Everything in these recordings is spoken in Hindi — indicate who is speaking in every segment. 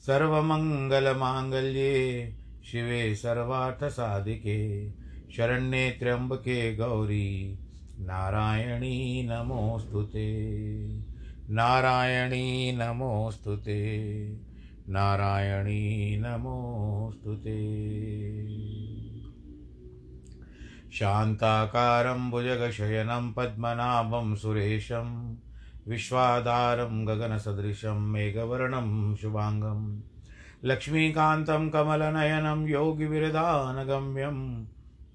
Speaker 1: सर्वमङ्गलमाङ्गल्ये शिवे सर्वार्थसाधिके, शरण्ये त्र्यम्बके गौरी, नारायणी नमोऽस्तु ते। नारायणी नमोऽस्तु ते। नारायणी नमोऽस्तु ते। शान्ताकारं भुजगशयनं पद्मनाभं सुरेशं विश्वाधारं गगनसदृशं मेघवर्णं शुभाङ्गं लक्ष्मीकान्तं कमलनयनं योगिविरदानगम्यं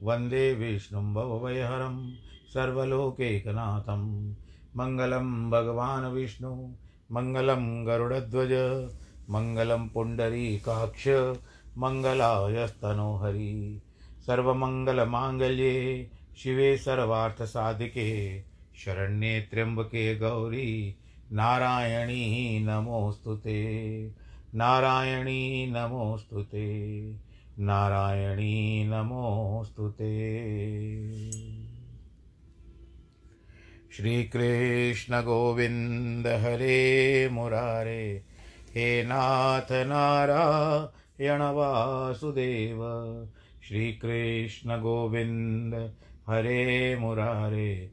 Speaker 1: वंदे विष्णुं भवभयहरं सर्वलोकैकनाथं मङ्गलं भगवान् विष्णु, मङ्गलं गरुडध्वज, मङ्गलं पुण्डरीकाक्ष मङ्गलायस्तनो हरि सर्वमङ्गलमाङ्गल्ये शिवे सर्वार्थसाधिके शरण्ये त्र्यम्बके गौरी, नारायणी नमोऽस्तु नारायणी नमोऽस्तु ते। नारायणी नमोऽस्तु ते। श्रीकृष्णगोविन्द हरे मुरारे, हे नाथ नारायण वासुदेव। श्रीकृष्ण गोविन्द हरे मुरारे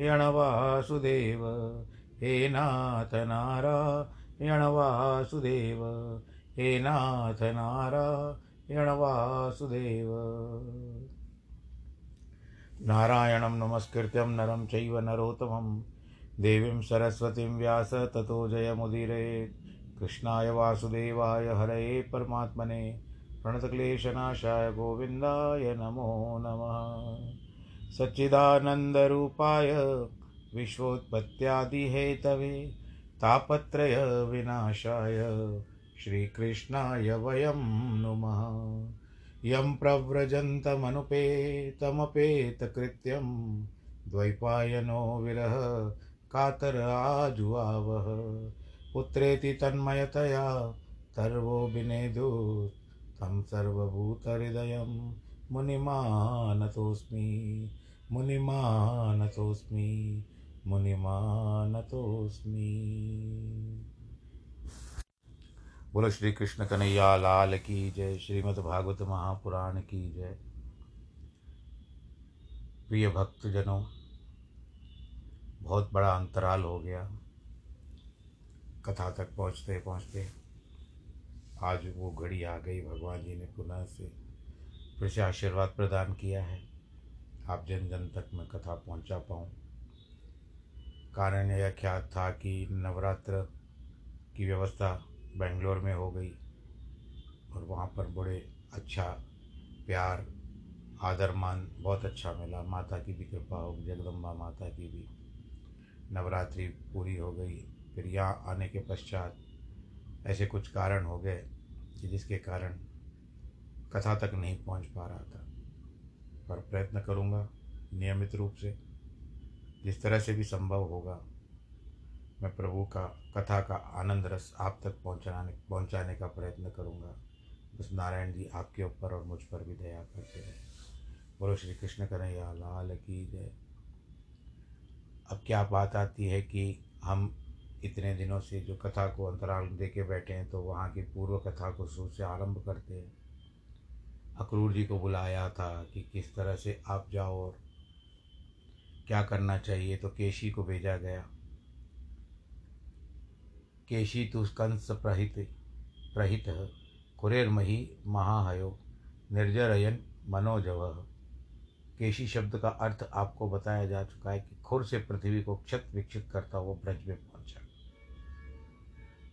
Speaker 1: वासुदेव हे नाथ नारायण वासुदेव हे नाथ नारायण वासुदेव नारायणं नमस्कृत्यं नरं चैव नरोत्तमं। देवीं सरस्वतीं व्यास ततो जयमुदीरयेत् कृष्णाय वासुदेवाय हरये परमात्मने। प्रणतक्लेशनाशाय गोविन्दाय नमो नमः। सच्चिदानन्दरूपाय विश्वोत्पत्त्यादिहेतवे तापत्रयविनाशाय श्रीकृष्णाय वयं नुमः। यं प्रव्रजन्तमनुपेतमपेतकृत्यं द्वैपायनो विरह कातर आजुआवह। पुत्रेति तन्मयतया तर्वो विनेदु तं सर्वभूतहृदयं मुनिमानतोऽस्मि। मुनिमानतोऽस्मि मुनिमानतोऽस्मि बोलो श्री कृष्ण कन्हैया, लाल की जय, श्रीमद् भागवत महापुराण की जय। प्रिय भक्तजनों, बहुत बड़ा अंतराल हो गया। कथा तक पहुँचते पहुँचते आज वो घड़ी आ गई, भगवान जी ने पुनः से फिर से आशीर्वाद प्रदान किया है। आप जन जन तक मैं कथा पहुँचा पाऊँ। कारण यह क्या था कि नवरात्र की व्यवस्था बेंगलोर में हो गई और वहाँ पर बड़े अच्छा प्यार, आदर, मान बहुत अच्छा मिला। माता की भी कृपा हो, जगदम्बा माता की भी। नवरात्रि पूरी हो गई, फिर यहाँ आने के पश्चात ऐसे कुछ कारण हो गए कि जिसके कारण कथा तक नहीं पहुँच पा रहा था। पर प्रयत्न करूँगा, नियमित रूप से। जिस तरह से भी संभव होगा, मैं प्रभु का, कथा का आनंद रस आप तक पहुँचाने पहुँचाने का प्रयत्न करूँगा। बस नारायण जी आपके ऊपर और मुझ पर भी दया करते रहे। बोलो, श्री कृष्ण कन्हैया, लाल की जय। अब क्या बात आती है कि हम इतने दिनों से जो कथा को अंतराल दे के बैठे हैं तो वहाँ की पूर्व कथा को शुरू से आरंभ करते हैं। अक्रूर जी को बुलाया था कि किस तरह से आप जाओ और क्या करना चाहिए तो केशी को भेजा गया। केशी तु कंस प्रहित प्रहित कुरेरमही महाहयो, निर्जरयन मनोजव। केशी शब्द का अर्थ आपको बताया जा चुका है कि खुर से पृथ्वी को क्षत विक्षित करता हुआ ब्रज में पहुँचा।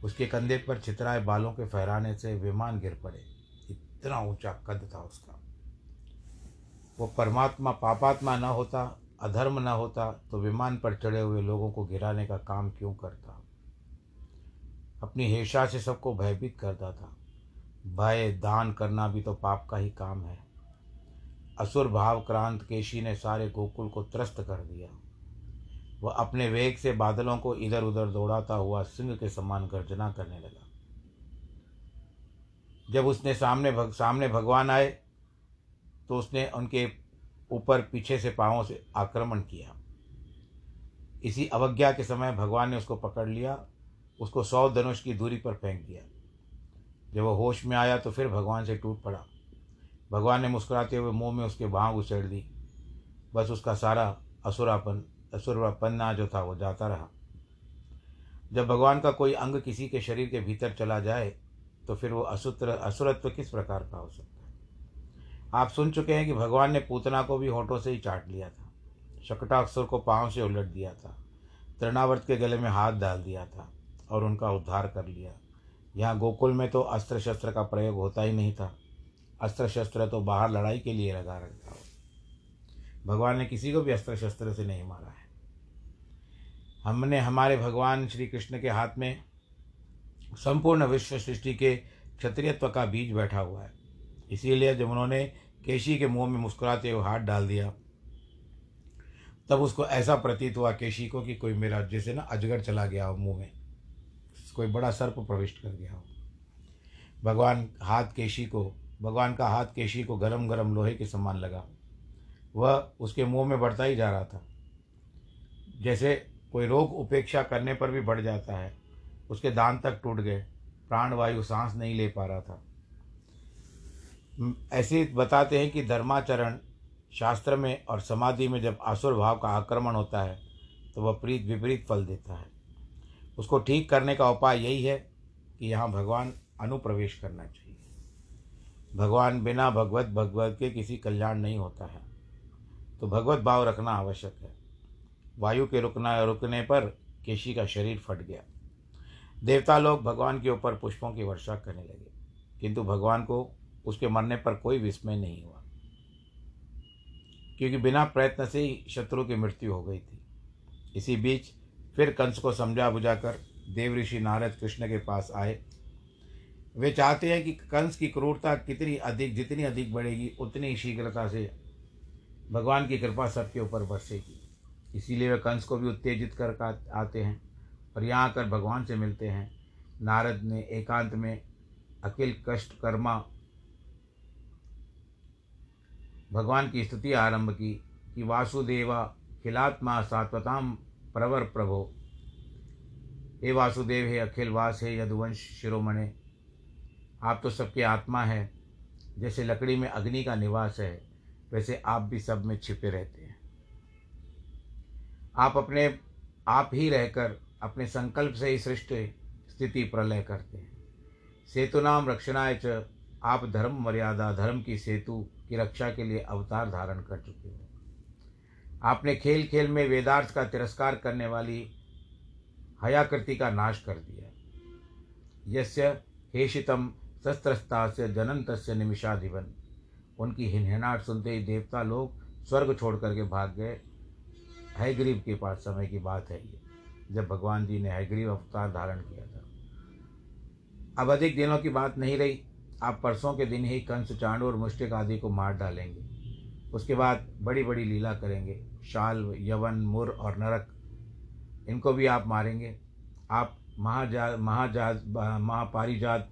Speaker 1: उसके कंधे पर चित्राए बालों के फहराने से विमान गिर पड़े। इतना ऊँचा कद था उसका। वो परमात्मा पापात्मा न होता, अधर्म न होता तो विमान पर चढ़े हुए लोगों को गिराने का काम क्यों करता? अपनी हेषा से सबको भयभीत करता था। भय दान करना भी तो पाप का ही काम है। असुर भाव क्रांत केशी ने सारे गोकुल को त्रस्त कर दिया। वह अपने वेग से बादलों को इधर उधर दौड़ाता हुआ सिंह के समान गर्जना करने लगा। जब उसने सामने भग, सामने भगवान आए तो उसने उनके ऊपर पीछे से पाँवों से आक्रमण किया। इसी अवज्ञा के समय भगवान ने उसको पकड़ लिया, उसको सौ धनुष की दूरी पर फेंक दिया। जब वह होश में आया तो फिर भगवान से टूट पड़ा। भगवान ने मुस्कुराते हुए मुँह में उसके बाँह उछेड़ दी। बस उसका सारा असुरापन, असुरपन्ना जो था, वो जाता रहा। जब भगवान का कोई अंग किसी के शरीर के भीतर चला जाए तो फिर वो असुत्र, असुरत्व किस प्रकार का हो सकता है? आप सुन चुके हैं कि भगवान ने पूतना को भी होठों से ही चाट लिया था। शकटाक्षर को पाँव से उलट दिया था। तृणावर्त के गले में हाथ डाल दिया था और उनका उद्धार कर लिया। यहाँ गोकुल में तो अस्त्र शस्त्र का प्रयोग होता ही नहीं था। अस्त्र शस्त्र तो बाहर लड़ाई के लिए लगा रखा हो। भगवान ने किसी को भी अस्त्र शस्त्र से नहीं मारा है। हमने, हमारे भगवान श्री कृष्ण के हाथ में संपूर्ण विश्व सृष्टि के क्षत्रियत्व का बीज बैठा हुआ है। इसीलिए जब उन्होंने केशी के मुँह में मुस्कुराते हुए हाथ डाल दिया, तब उसको ऐसा प्रतीत हुआ केशी को कि कोई मेरा जैसे ना अजगर चला गया हो मुँह में, कोई बड़ा सर्प प्रविष्ट कर गया हो। भगवान हाथ केशी को, भगवान का हाथ केशी को गरम गरम लोहे के समान लगा। वह उसके मुँह में बढ़ता ही जा रहा था। जैसे कोई रोग उपेक्षा करने पर भी बढ़ जाता है उसके दांत तक टूट गए। प्राण वायु सांस नहीं ले पा रहा था। ऐसे बताते हैं कि धर्माचरण शास्त्र में और समाधि में जब आसुर भाव का आक्रमण होता है तो वह प्रीत विपरीत फल देता है। उसको ठीक करने का उपाय यही है कि यहाँ भगवान अनुप्रवेश करना चाहिए। भगवान बिना भगवत भगवत के किसी कल्याण नहीं होता है। तो भगवत भाव रखना आवश्यक है। वायु के रुकना, रुकने पर केशी का शरीर फट गया। देवता लोग भगवान के ऊपर पुष्पों की वर्षा करने लगे, किंतु भगवान को उसके मरने पर कोई विस्मय नहीं हुआ, क्योंकि बिना प्रयत्न से ही शत्रु की मृत्यु हो गई थी। इसी बीच फिर कंस को समझा बुझाकर देव ऋषि नारद कृष्ण के पास आए। वे चाहते हैं कि कंस की क्रूरता कितनी अधिक, जितनी अधिक बढ़ेगी, उतनी शीघ्रता से भगवान की कृपा सबके ऊपर बरसेगी। इसीलिए वे कंस को भी उत्तेजित कर आते हैं। और यहाँ आकर भगवान से मिलते हैं। नारद ने एकांत में अखिल कष्ट कर्मा भगवान की स्तुति आरंभ की कि वासुदेवा खिलात्मा सात्वताम प्रवर प्रभो। हे वासुदेव, हे अखिल वास हे यदुवंश शिरोमणे, आप तो सबके आत्मा है। जैसे लकड़ी में अग्नि का निवास है, वैसे आप भी सब में छिपे रहते हैं। आप अपने आप ही रहकर अपने संकल्प से ही सृष्टि स्थिति प्रलय करते हैं। सेतु नाम रक्षणाय च, आप धर्म मर्यादा, धर्म की सेतु की रक्षा के लिए अवतार धारण कर चुके हो। आपने खेल खेल में वेदार्थ का तिरस्कार करने वाली हयाकृति का नाश कर दिया। यस्य हेषितम शस्त्रस्ता से जनंत से निमिषाधिवन। उनकी हिनहिनाट सुनते ही देवता लोग स्वर्ग छोड़ करके भाग गए। है गरीब के पास समय की बात है ये। जब भगवान जी ने हैग्रीव अवतार धारण किया था। अब अधिक दिनों की बात नहीं रही। आप परसों के दिन ही कंस चांडू और मुष्टिक आदि को मार डालेंगे। उसके बाद बड़ी बड़ी लीला करेंगे। शाल यवन, मुर और नरक। इनको भी आप मारेंगे। आप महाजा, महाजाज, महापारिजात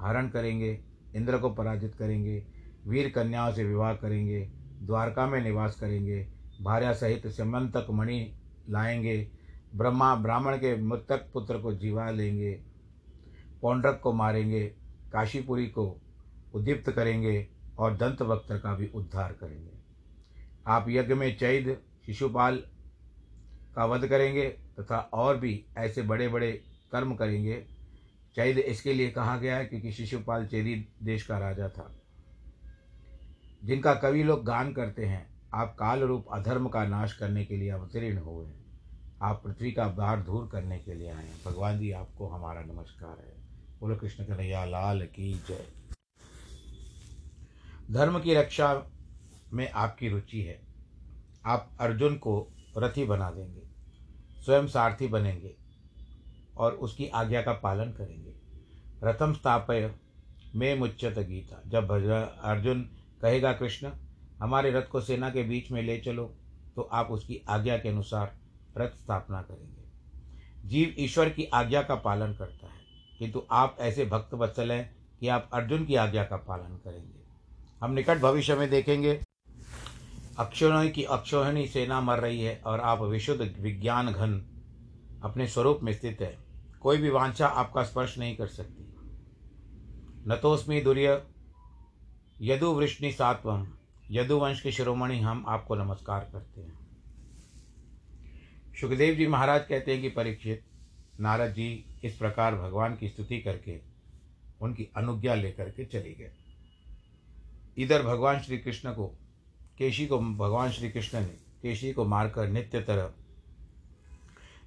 Speaker 1: हरण करेंगे, इंद्र को पराजित करेंगे, वीर कन्याओं से विवाह करेंगे, द्वारका में निवास करेंगे, भार्या सहित समंतक मणि लाएँगे ब्रह्मा, ब्राह्मण के मृतक पुत्र को जीवा लेंगे, पौंड्रक को मारेंगे, काशीपुरी को उद्दीप्त करेंगे और दंत वक्त्र का भी उद्धार करेंगे। आप यज्ञ में चैद, शिशुपाल का वध करेंगे तथा और भी ऐसे बड़े बड़े कर्म करेंगे। चैद इसके लिए कहा गया है क्योंकि शिशुपाल चेरी देश का राजा था। जिनका कवि लोग गान करते हैं, आप काल रूप अधर्म का नाश करने के लिए अवतीर्ण हुए हैं। आप पृथ्वी का भार दूर करने के लिए आए हैं। भगवान जी, आपको हमारा नमस्कार है। बोलो कृष्ण कन्हैया, लाल की जय। धर्म की रक्षा में आपकी रुचि है। आप अर्जुन को रथी बना देंगे, स्वयं सारथी बनेंगे और उसकी आज्ञा का पालन करेंगे। रथम स्थापय में मुच्यत गीता। जब अर्जुन कहेगा, कृष्ण, हमारे रथ को सेना के बीच में ले चलो तो आप उसकी आज्ञा के अनुसार रथ स्थापना करेंगे। जीव ईश्वर की आज्ञा का पालन करता है। किंतु आप ऐसे भक्त वत्सल हैं कि आप अर्जुन की आज्ञा का पालन करेंगे। हम निकट भविष्य में देखेंगे। अक्षोहिणी की अक्षोहिणी सेना मर रही है और आप विशुद्ध विज्ञान घन अपने स्वरूप में स्थित है। कोई भी वांछा आपका स्पर्श नहीं कर सकती। नतोस्मी दुर्य, यदुवृष्णि सात्वम यदुवंश के शिरोमणि हम आपको नमस्कार करते हैं। सुखदेव जी महाराज कहते हैं कि परीक्षित, नारद जी इस प्रकार भगवान की स्तुति करके उनकी अनुज्ञा लेकर के चले गए। इधर भगवान श्री कृष्ण को, केशी को, भगवान श्री कृष्ण ने, केशी को मारकर नित्य तरह,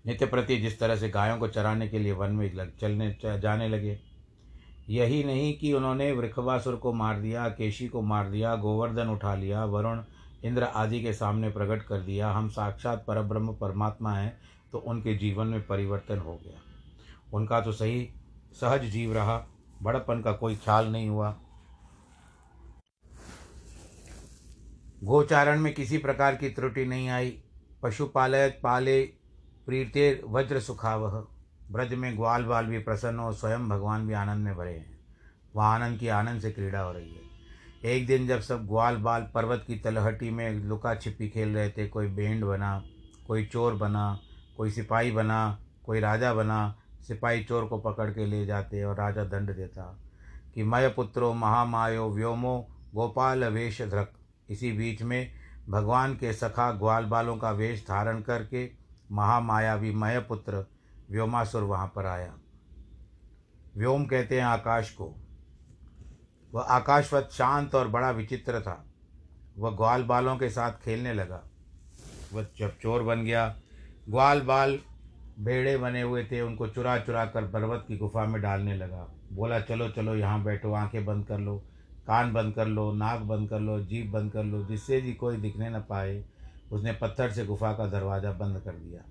Speaker 1: नित्य प्रति जिस तरह से गायों को चराने के लिए वन में लग, चलने जाने लगे, यही नहीं कि उन्होंने वृखवासुर को मार दिया, केशी को मार दिया, गोवर्धन उठा लिया, वरुण इंद्र आदि के सामने प्रकट कर दिया, हम साक्षात परब्रह्म परमात्मा हैं तो उनके जीवन में परिवर्तन हो गया। उनका तो सही सहज जीव रहा बड़पन का कोई ख्याल नहीं हुआ। गोचारण में किसी प्रकार की त्रुटि नहीं आई। पशुपालय पाले प्रीते वज्र सुखावह। ब्रज में ग्वाल बाल भी प्रसन्न और स्वयं भगवान भी आनंद में भरे हैं। वहाँ आनंद की आनंद से क्रीड़ा हो रही है। एक दिन जब सब ग्वाल बाल पर्वत की तलहटी में लुका छिपी खेल रहे थे, कोई बेंड बना, कोई चोर बना, कोई सिपाही बना, कोई राजा बना, सिपाही चोर को पकड़ के ले जाते और राजा दंड देता कि मय पुत्रो, महामायो, व्योमो, गोपाल वेश ध्रक इसी बीच में भगवान के सखा ग्वाल बालों का वेश धारण करके महामायावी मय पुत्र व्योमासुर वहाँ पर आया। व्योम कहते हैं आकाश को वह आकाशवत शांत और बड़ा विचित्र था। वह ग्वाल बालों के साथ खेलने लगा। वह जब चोर बन गया, ग्वाल बाल भेड़े बने हुए थे, उनको चुरा चुरा कर पर्वत की गुफा में डालने लगा। बोला, चलो चलो, यहाँ बैठो, आँखें बंद कर लो, कान बंद कर लो, नाक बंद कर लो, जीभ बंद कर लो, जिससे भी कोई दिखने न पाए, उसने पत्थर से गुफा का दरवाज़ा बंद कर दिया।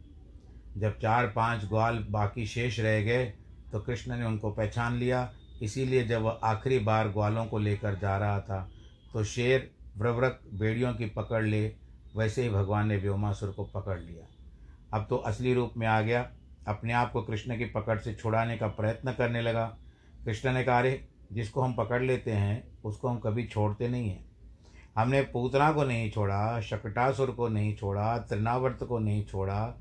Speaker 1: जब चार पाँच ग्वाल बाकी शेष रह गए तो कृष्ण ने उनको पहचान लिया इसीलिए जब वह आखिरी बार ग्वालों को लेकर जा रहा था तो शेर व्रव्रक बेड़ियों की पकड़ ले, वैसे ही भगवान ने व्योमासुर को पकड़ लिया। अब तो असली रूप में आ गया। अपने आप को कृष्ण की पकड़ से छुड़ाने का प्रयत्न करने लगा। कृष्ण ने कहा, अरे, जिसको हम पकड़ लेते हैं, उसको हम कभी छोड़ते नहीं हैं। हमने पूतना को नहीं छोड़ा, शकटासुर को नहीं छोड़ा, त्रिनावर्त को नहीं छोड़ा।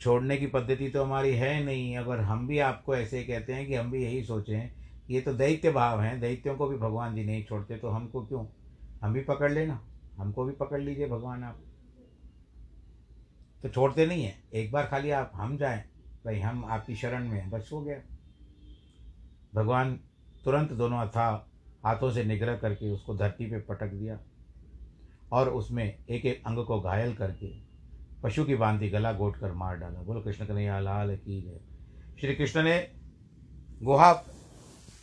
Speaker 1: छोड़ने की पद्धति तो हमारी है नहीं। अगर हम भी आपको ऐसे कहते हैं कि हम भी यही सोचें ये तो दैत्य भाव हैं, दैत्यों को भी भगवान जी नहीं छोड़ते तो हमको क्यों? हम भी पकड़ लेना, हमको भी पकड़ लीजिए भगवान आप। तो छोड़ते नहीं हैं, एक बार खाली आप, हम जाएँ, भाई हम आपकी शरण में बस हो गया। भगवान तुरंत दोनों अथा हाथों से निग्रह करके उसको धरती पे पटक दिया और उसमें एक एक अंग को घायल करके पशु की बांधी गला गोट कर मार डाला। बोलो, कृष्ण कन्हैया, लाल की जय। श्री कृष्ण ने गुहा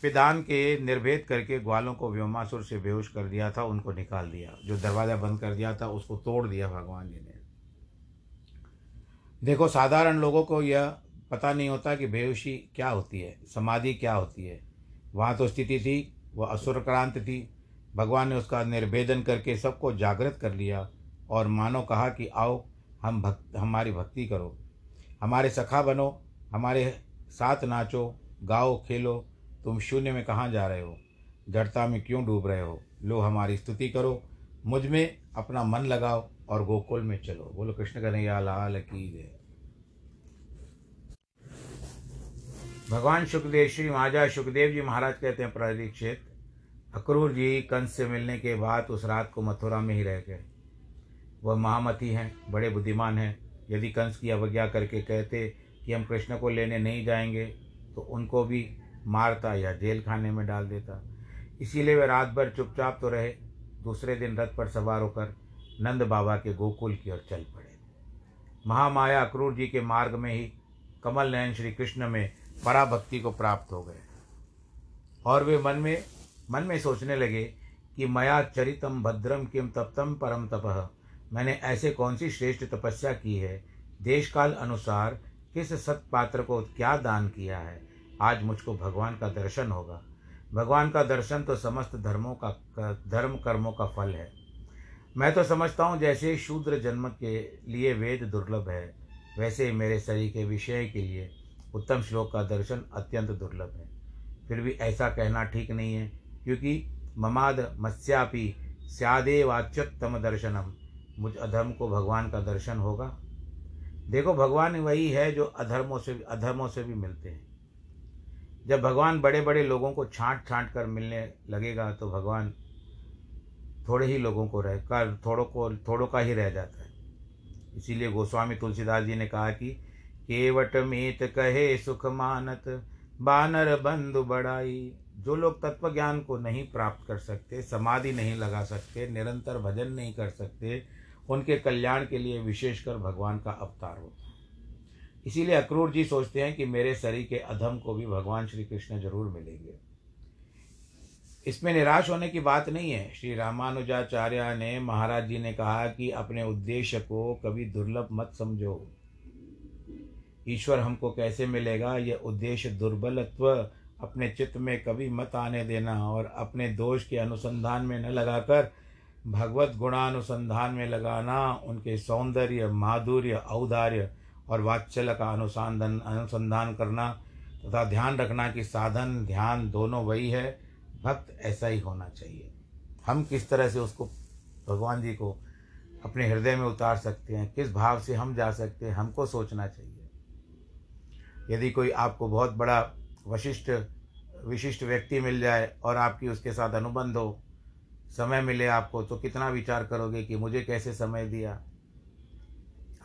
Speaker 1: पिदान के निर्भेद करके ग्वालों को व्योमासुर से बेहोश कर दिया था, उनको निकाल दिया। जो दरवाज़ा बंद कर दिया था, उसको तोड़ दिया भगवान जी ने। देखो, साधारण लोगों को यह पता नहीं होता कि बेहोशी क्या होती है, समाधि क्या होती है। वहाँ तो स्थिति थी वह असुरक्रांत थी। भगवान ने उसका निर्भेदन करके सबको जागृत कर लिया और मानो कहा कि, आओ, हम भक्त, हमारी भक्ति करो। हमारे सखा बनो, हमारे साथ नाचो, गाओ, खेलो तुम शून्य में कहाँ जा रहे हो? जड़ता में क्यों डूब रहे हो? लो हमारी स्तुति करो। मुझमें अपना मन लगाओ और गोकुल में चलो। बोलो, कृष्ण कन्हैया लाल की जय। भगवान सुखदेव श्री महाराजा सुखदेव जी महाराज कहते हैं परीक्षित अक्रूर जी कंस से मिलने के बाद उस रात को मथुरा में ही रह गए। वह महामती हैं, बड़े बुद्धिमान हैं। यदि कंस की अवज्ञा करके कहते कि हम कृष्ण को लेने नहीं जाएँगे तो उनको भी मारता या जेल खाने में डाल देता। इसीलिए वे रात भर चुपचाप तो रहे। दूसरे दिन रथ पर सवार होकर नंद बाबा के गोकुल की ओर चल पड़े। महामाया अक्रूर जी के मार्ग में ही कमल नयन श्री कृष्ण में पराभक्ति को प्राप्त हो गए। और वे मन में मन में सोचने लगे कि मया चरितम भद्रम किम तप्तम परम तपह मैंने ऐसे कौन सी श्रेष्ठ तपस्या की है? देश काल अनुसार किस सत्पात्र को क्या दान किया है? आज मुझको भगवान का दर्शन होगा। भगवान का दर्शन तो समस्त धर्मों का धर्म कर्मों का फल है। मैं तो समझता हूँ जैसे शूद्र जन्म के लिए वेद दुर्लभ है, वैसे ही मेरे शरीर के विषय के लिए उत्तम श्लोक का दर्शन अत्यंत दुर्लभ है। फिर भी ऐसा कहना ठीक नहीं है, क्योंकि ममाद मत्स्यापि स्यादेवाच्युत्तम दर्शनम। मुझ अधर्म को भगवान का दर्शन होगा। देखो, भगवान वही है जो अधर्मों से अधर्मों से भी मिलते हैं। जब भगवान बड़े बड़े लोगों को छांट छांट कर मिलने लगेगा तो भगवान थोड़े ही लोगों को रह कर थोड़ों को, थोड़ों का ही रह जाता है। इसीलिए गोस्वामी तुलसीदास जी ने कहा कि केवट मीत कहे सुख मानत, बानर बंधु बढ़ाई जो लोग तत्व ज्ञान को नहीं प्राप्त कर सकते, समाधि नहीं लगा सकते, निरंतर भजन नहीं कर सकते, उनके कल्याण के लिए विशेषकर भगवान का अवतार होता है। इसीलिए अक्रूर जी सोचते हैं कि मेरे शरीर के अधम को भी भगवान श्री कृष्ण ज़रूर मिलेंगे। इसमें निराश होने की बात नहीं है। श्री रामानुजाचार्य ने, महाराज जी ने कहा कि अपने उद्देश्य को कभी दुर्लभ मत समझो। ईश्वर हमको कैसे मिलेगा? यह उद्देश्य दुर्बलत्व अपने चित्त में कभी मत आने देना और अपने दोष के अनुसंधान में न लगाकर भगवत गुणानुसंधान में लगाना, उनके सौंदर्य, माधुर्य, औदार्य और वात्सल्य का अनुसंधान अनुसंधान करना तथा ध्यान रखना कि साधन, ध्यान दोनों वही है। भक्त ऐसा ही होना चाहिए। हम किस तरह से उसको, भगवान जी को अपने हृदय में उतार सकते हैं, किस भाव से हम जा सकते हैं, हमको सोचना चाहिए। यदि कोई आपको बहुत बड़ा वशिष्ठ, विशिष्ट व्यक्ति मिल जाए और आपकी उसके साथ अनुबंध हो, समय मिले आपको तो कितना विचार करोगे कि मुझे कैसे समय दिया?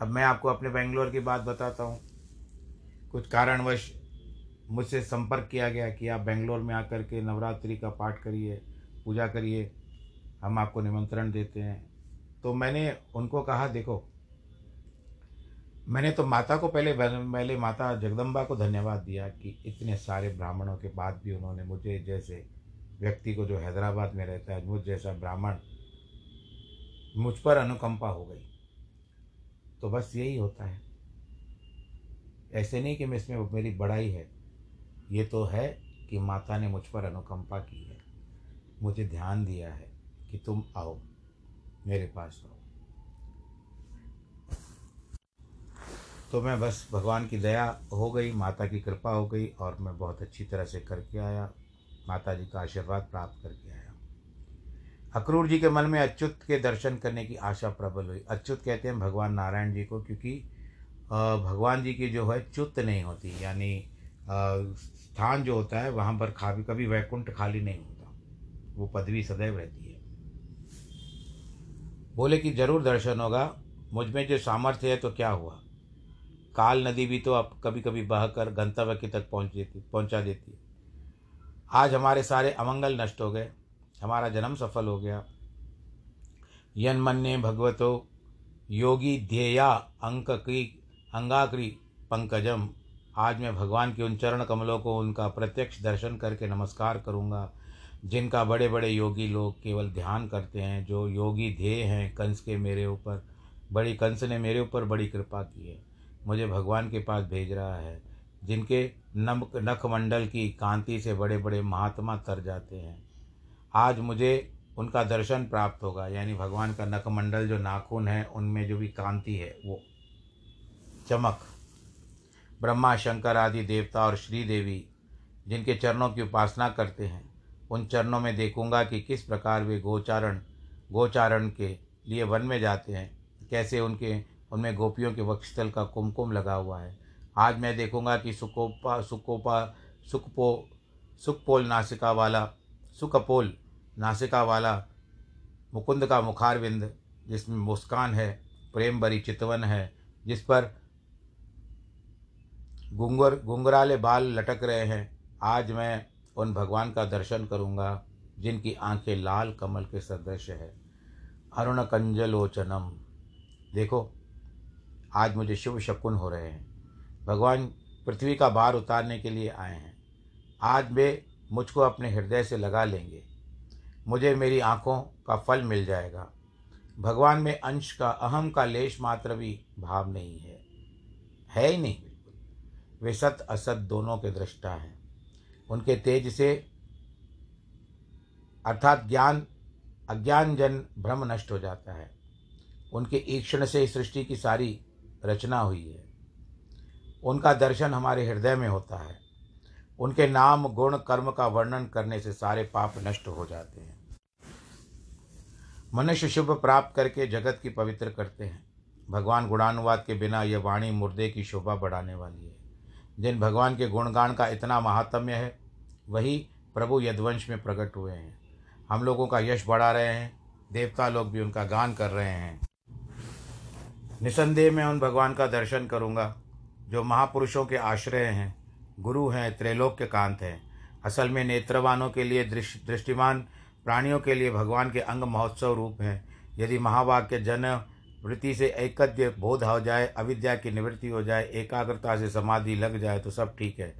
Speaker 1: अब मैं आपको अपने बेंगलोर की बात बताता हूँ। कुछ कारणवश मुझसे संपर्क किया गया कि आप बेंगलोर में आकर के नवरात्रि का पाठ करिए, पूजा करिए, हम आपको निमंत्रण देते हैं। तो मैंने उनको कहा, देखो, मैंने तो माता को पहले पहले माता जगदम्बा को धन्यवाद दिया कि इतने सारे ब्राह्मणों के बाद भी उन्होंने मुझे जैसे व्यक्ति को जो हैदराबाद में रहता है, मुझ जैसा ब्राह्मण मुझ पर अनुकंपा हो गई। तो बस यही होता है। ऐसे नहीं कि मैं इसमें मेरी बड़ाई है। ये तो है कि माता ने मुझ पर अनुकंपा की है। मुझे ध्यान दिया है कि तुम आओ, मेरे पास आओ तो मैं बस भगवान की दया हो गई, माता की कृपा हो गई और मैं बहुत अच्छी तरह से करके आया। माता जी का आशीर्वाद प्राप्त करके आया। अक्रूर जी के मन में अच्युत के दर्शन करने की आशा प्रबल हुई। अच्युत कहते हैं भगवान नारायण जी को, क्योंकि भगवान जी की जो है च्युत नहीं होती, यानी स्थान जो होता है, वहाँ पर खाली कभी वैकुंठ खाली नहीं होता। वो पदवी सदैव रहती है। बोले कि ज़रूर दर्शन होगा। मुझमें जो सामर्थ्य है तो क्या हुआ? काल नदी भी तो अब कभी कभी बहकर गंतव्य की तक पहुँच देती, पहुँचा देती आज हमारे सारे अमंगल नष्ट हो गए। हमारा जन्म सफल हो गया। यन मन्य भगवतो योगी ध्येया अंक की अंगाक्री पंकजम। आज मैं भगवान के उन चरण कमलों को उनका प्रत्यक्ष दर्शन करके नमस्कार करूँगा, जिनका बड़े बड़े योगी लोग केवल ध्यान करते हैं, जो योगी ध्येय हैं कंस के मेरे ऊपर। बड़ी कंस ने मेरे ऊपर बड़ी कृपा की है। मुझे भगवान के पास भेज रहा है, जिनके नमक नखमंडल की कांति से बड़े बड़े महात्मा तर जाते हैं। आज मुझे उनका दर्शन प्राप्त होगा, यानी भगवान का नखमंडल जो नाखून है, उनमें जो भी कांति है, वो चमक। ब्रह्मा, शंकर आदि देवता और श्री देवी जिनके चरणों की उपासना करते हैं, उन चरणों में देखूँगा कि किस प्रकार वे गोचारण गोचारण के लिए वन में जाते हैं, कैसे उनके, उनमें गोपियों के वक्षस्थल का कुमकुम लगा हुआ है। आज मैं देखूँगा कि सुकोपा सुकोपा सुखपो सुखपोल नासिका वाला सुकपोल नासिका वाला मुकुंद का मुखारविंद, जिसमें मुस्कान है प्रेम भरी चितवन है, जिस पर गुंगर, गुंगराले बाल लटक रहे हैं। आज मैं उन भगवान का दर्शन करूँगा, जिनकी आँखें लाल कमल के सदृश है। अरुण कंजलोचनम देखो, आज मुझे शुभ शकुन हो रहे हैं। भगवान पृथ्वी का भार उतारने के लिए आए हैं। आज वे मुझको अपने हृदय से लगा लेंगे। मुझे मेरी आँखों का फल मिल जाएगा। भगवान में अंश का, अहम का लेश मात्र भी भाव नहीं है। है ही नहीं। बिल्कुल वे सत असत दोनों के दृष्टा हैं। उनके तेज से अर्थात ज्ञान अज्ञान जन भ्रम नष्ट हो जाता है। उनके ईक्षण से सृष्टि की सारी रचना हुई है। उनका दर्शन हमारे हृदय में होता है। उनके नाम, गुण, कर्म का वर्णन करने से सारे पाप नष्ट हो जाते हैं। मनुष्य शुभ प्राप्त करके जगत की पवित्र करते हैं। भगवान गुणानुवाद के बिना यह वाणी मुर्दे की शोभा बढ़ाने वाली है। जिन भगवान के गुणगान का इतना महात्म्य है, वही प्रभु यदवंश में प्रकट हुए हैं। हम लोगों का यश बढ़ा रहे हैं, देवता लोग भी उनका गान कर रहे हैं। निसंदेह मैं उन भगवान का दर्शन करूँगा, जो महापुरुषों के आश्रय हैं। गुरु हैं त्रैलोक्य कांत हैं। असल में नेत्रवानों के लिए दृष्टि दृष्टिमान प्राणियों के लिए भगवान के अंग महोत्सव रूप हैं। यदि महावाक्य जन वृत्ति से एकद्य बोध हो जाए, अविद्या की निवृत्ति हो जाए, एकाग्रता से समाधि लग जाए तो सब ठीक है।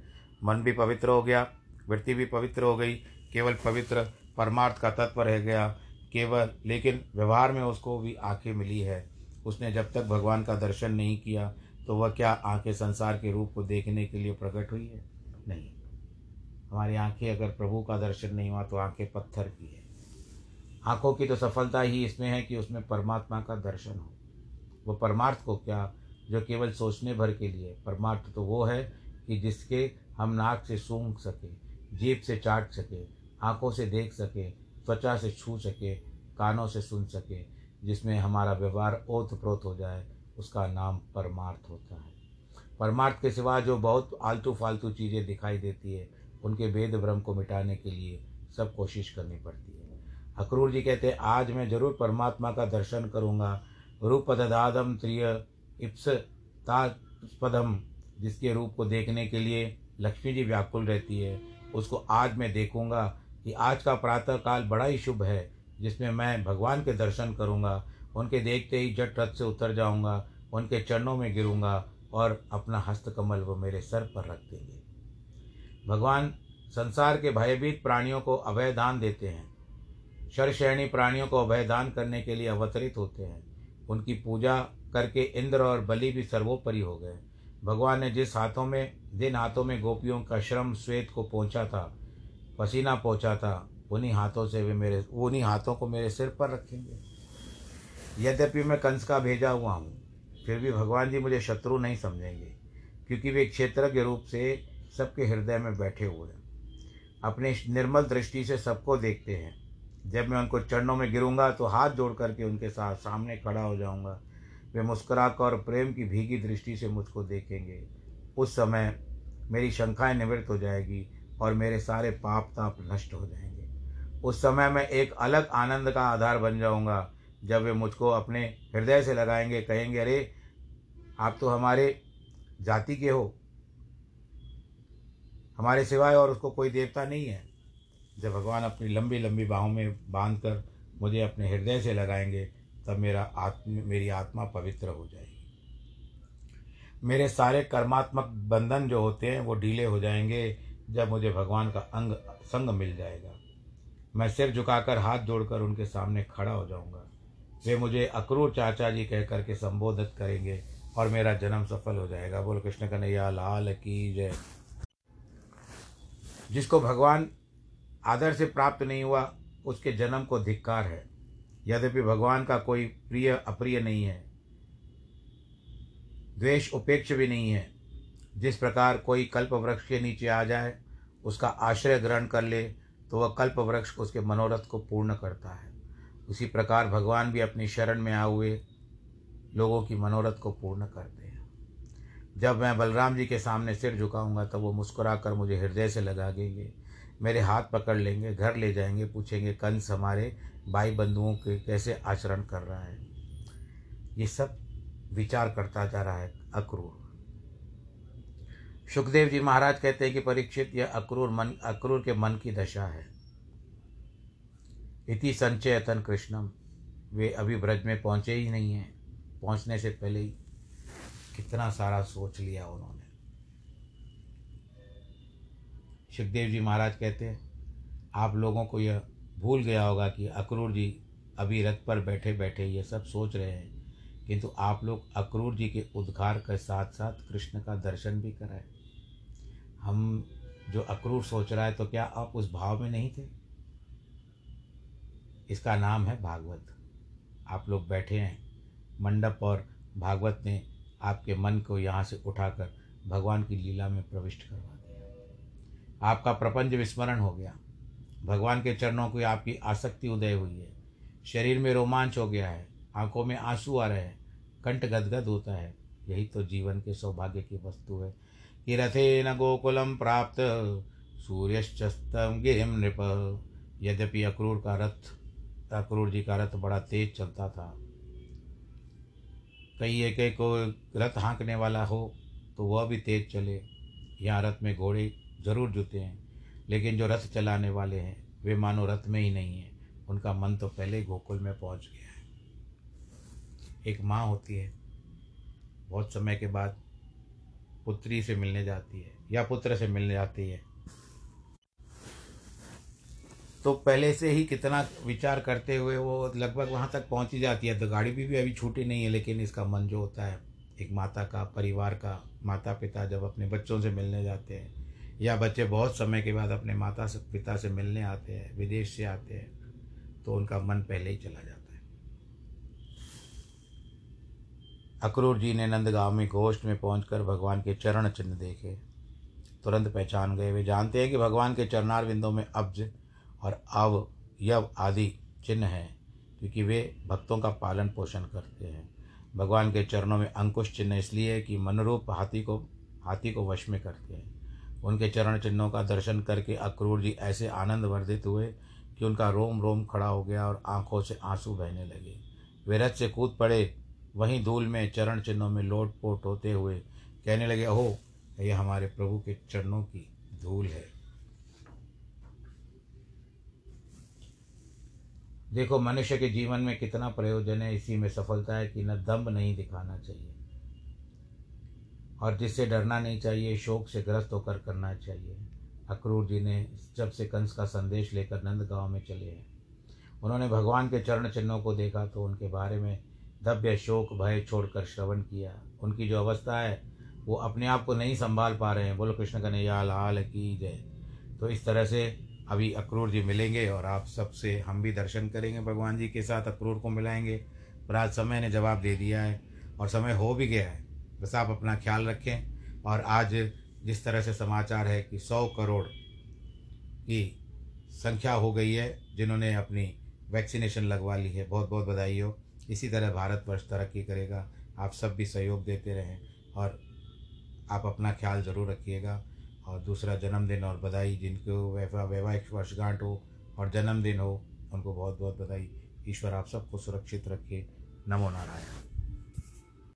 Speaker 1: मन भी पवित्र हो गया, वृत्ति भी पवित्र हो गई, केवल पवित्र परमार्थ का तत्व रह गया, केवल, लेकिन व्यवहार में उसको भी आँखें मिली है। उसने जब तक भगवान का दर्शन नहीं किया तो वह क्या आँखें संसार के रूप को देखने के लिए प्रकट हुई है? नहीं। हमारी आँखें अगर प्रभु का दर्शन नहीं हुआ तो आँखें पत्थर की है। आँखों की तो सफलता ही इसमें है कि उसमें परमात्मा का दर्शन हो। वो परमार्थ को क्या, जो केवल सोचने भर के लिए, परमार्थ तो वो है कि जिसके हम नाक से सूंघ सके जीप से चाट सके, आँखों से देख सके, त्वचा से छू सके, कानों से सुन सके, जिसमें हमारा व्यवहार ओत प्रोत हो जाए उसका नाम परमार्थ होता है। परमार्थ के सिवा जो बहुत आलतू फालतू चीज़ें दिखाई देती है, उनके भेद भ्रम को मिटाने के लिए सब कोशिश करनी पड़ती है। अक्रूर जी कहते हैं, आज मैं ज़रूर परमात्मा का दर्शन करूँगा। रूप ददादम त्रिय इप्स तास्पदम जिसके रूप को देखने के लिए लक्ष्मी जी व्याकुल रहती है। उसको आज मैं देखूँगा कि आज का प्रातः काल बड़ा ही शुभ है, जिसमें मैं भगवान के दर्शन करूँगा। उनके देखते ही जट रथ से उतर जाऊँगा, उनके चरणों में गिरूँगा और अपना हस्तकमल वो मेरे सर पर रख देंगे। भगवान संसार के भयभीत प्राणियों को अभयदान देते हैं। शरशैणी प्राणियों को अभयदान करने के लिए अवतरित होते हैं। उनकी पूजा करके इंद्र और बलि भी सर्वोपरि हो गए। भगवान ने जिस हाथों में, जिन हाथों में गोपियों का श्रम श्वेत को पहुँचा था, पसीना पहुँचा था, उन्हीं हाथों से वे मेरे, उन्हीं हाथों को मेरे सिर पर रखेंगे। यद्यपि मैं कंस का भेजा हुआ हूँ, फिर भी भगवान जी मुझे शत्रु नहीं समझेंगे, क्योंकि वे क्षेत्रज्ञ रूप से सबके हृदय में बैठे हुए हैं। अपनी निर्मल दृष्टि से सबको देखते हैं। जब मैं उनको चरणों में गिरूँगा तो हाथ जोड़ करके उनके साथ सामने खड़ा हो जाऊँगा। वे मुस्कुरा कर प्रेम की भीगी दृष्टि से मुझको देखेंगे। उस समय मेरी शंकाएँ निवृत्त हो जाएगी और मेरे सारे पाप ताप नष्ट हो जाएँगे। उस समय मैं एक अलग आनंद का आधार बन जाऊँगा जब वे मुझको अपने हृदय से लगाएँगे, कहेंगे, अरे, आप तो हमारे जाति के हो। हमारे सिवाय और उसको कोई देवता नहीं है। जब भगवान अपनी लंबी लंबी बाहों में बाँध कर मुझे अपने हृदय से लगाएँगे, तब मेरा आत्म, मेरी आत्मा पवित्र हो जाएगी। मेरे सारे कर्मात्मक बंधन जो होते हैं, वो ढीले हो जाएँगे जब मुझे भगवान का अंग, संग मिल जाएगा। मैं सिर झुकाकर हाथ जोड़कर उनके सामने खड़ा हो जाऊँगा। वे मुझे अक्रूर चाचा जी कह करके संबोधित करेंगे और मेरा जन्म सफल हो जाएगा। बोल, कृष्ण कन्हैया, लाल की जय। जिसको भगवान आदर से प्राप्त नहीं हुआ, उसके जन्म को धिक्कार है। यद्यपि भगवान का कोई प्रिय, अप्रिय नहीं है, द्वेष उपेक्ष भी नहीं है, जिस प्रकार कोई कल्प वृक्ष के नीचे आ जाए, उसका आश्रय ग्रहण कर ले तो वह कल्प वृक्ष उसके मनोरथ को पूर्ण करता है। उसी प्रकार भगवान भी अपनी शरण में आए हुए लोगों की मनोरथ को पूर्ण करते हैं। जब मैं बलराम जी के सामने सिर झुकाऊँगा, तब वो मुस्कुरा कर मुझे हृदय से लगा देंगे। मेरे हाथ पकड़ लेंगे, घर ले जाएँगे, पूछेंगे, कंस हमारे भाई बंधुओं के कैसे आचरण कर रहा है? ये सब विचार करता जा रहा है अक्रूर। सुखदेव जी महाराज कहते हैं कि परीक्षित, यह अक्रूर मन, अक्रूर के मन की दशा है। इति संचयतन कृष्णम। वे अभी ब्रज में पहुँचे ही नहीं हैं। पहुँचने से पहले ही कितना सारा सोच लिया उन्होंने। सुखदेव जी महाराज कहते हैं, आप लोगों को यह भूल गया होगा कि अक्रूर जी अभी रथ पर बैठे बैठे ये सब सोच रहे हैं। किंतु आप लोग अक्रूर जी के उद्गार के साथ साथ कृष्ण का दर्शन भी कराए। हम जो अक्रूर सोच रहा है तो क्या आप उस भाव में नहीं थे? इसका नाम है भागवत। आप लोग बैठे हैं, मंडप और भागवत ने आपके मन को यहाँ से उठाकर भगवान की लीला में प्रविष्ट करवा दिया। आपका प्रपंच विस्मरण हो गया। भगवान के चरणों की आपकी आसक्ति उदय हुई है। शरीर में रोमांच हो गया है, आँखों में आँसू आ रहे हैं, कंठ गदगद होता है। यही तो जीवन के सौभाग्य की वस्तु है। कि रथे न गोकुलम प्राप्त, सूर्यश्चस्तम गिरिम नृप। यद्यपि अक्रूर का रथ अक्रूर जी का रथ बड़ा तेज चलता था। कई एक एक को रथ हाँकने वाला हो तो वह भी तेज चले। यहाँ रथ में घोड़े ज़रूर जुते हैं, लेकिन जो रथ चलाने वाले हैं, वे मानो रथ में ही नहीं है। उनका मन तो पहले गोकुल में पहुँच गया है। एक माँ होती है, बहुत समय के बाद पुत्री से मिलने जाती है, या पुत्र से मिलने जाती है। तो पहले से ही कितना विचार करते हुए वो लगभग वहाँ तक पहुँच ही जाती है। तो गाड़ी भी, भी अभी छूटी नहीं है लेकिन इसका मन जो होता है एक माता का परिवार का माता पिता जब अपने बच्चों से मिलने जाते हैं या बच्चे बहुत समय के बाद अपने माता से पिता से मिलने आते हैं विदेश से आते हैं तो उनका मन पहले ही चला जाता है। अक्रूर जी ने नंदगांव में गोष्ठ में पहुंचकर भगवान के चरण चिन्ह देखे। तुरंत पहचान गए। वे जानते हैं कि भगवान के चरणार बिंदों में अब्ज और अव, यव आदि चिन्ह हैं, क्योंकि वे भक्तों का पालन पोषण करते हैं। भगवान के चरणों में अंकुश चिन्ह इसलिए है कि मनरूप हाथी को हाथी को वश में करते हैं। उनके चरण चिन्हों का दर्शन करके अक्रूर जी ऐसे आनंद वर्धित हुए कि उनका रोम रोम खड़ा हो गया और आँखों से आँसू बहने लगे। वे रथ से कूद पड़े, वहीं धूल में चरण चिन्हों में लोट पोट होते हुए कहने लगे, ओहो, ये हमारे प्रभु के चरणों की धूल है। देखो, मनुष्य के जीवन में कितना प्रयोजन है, इसी में सफलता है कि न दम्भ नहीं दिखाना चाहिए। और जिससे डरना नहीं चाहिए, शोक से ग्रस्त होकर करना चाहिए। अक्रूर जी ने जब से कंस का संदेश लेकर नंद गाँव में चले हैं, उन्होंने भगवान के चरण चिन्हों को देखा तो उनके बारे में दव्य शोक, भय छोड़कर श्रवण किया। उनकी जो अवस्था है, वो अपने आप को नहीं संभाल पा रहे हैं। बोलो, कृष्ण कन्हैया, लाल की जय। तो इस तरह से अभी अक्रूर जी मिलेंगे और आप सबसे हम भी दर्शन करेंगे भगवान जी के साथ अक्रूर को मिलाएँगे। पर आज समय ने जवाब दे दिया है और समय हो भी गया है। बस आप अपना ख्याल रखें और आज जिस तरह से समाचार है कि सौ करोड़ की संख्या हो गई है जिन्होंने अपनी वैक्सीनेशन लगवा ली है। बहुत बहुत बधाई हो इसी तरह भारतवर्ष तरक्की करेगा। आप सब भी सहयोग देते रहें और आप अपना ख्याल ज़रूर रखिएगा। और दूसरा जन्मदिन और बधाई जिनको वैवाहिक वर्षगांठ हो और जन्मदिन हो, उनको बहुत बहुत बधाई। ईश्वर आप सबको सुरक्षित रखे। नमो नारायण।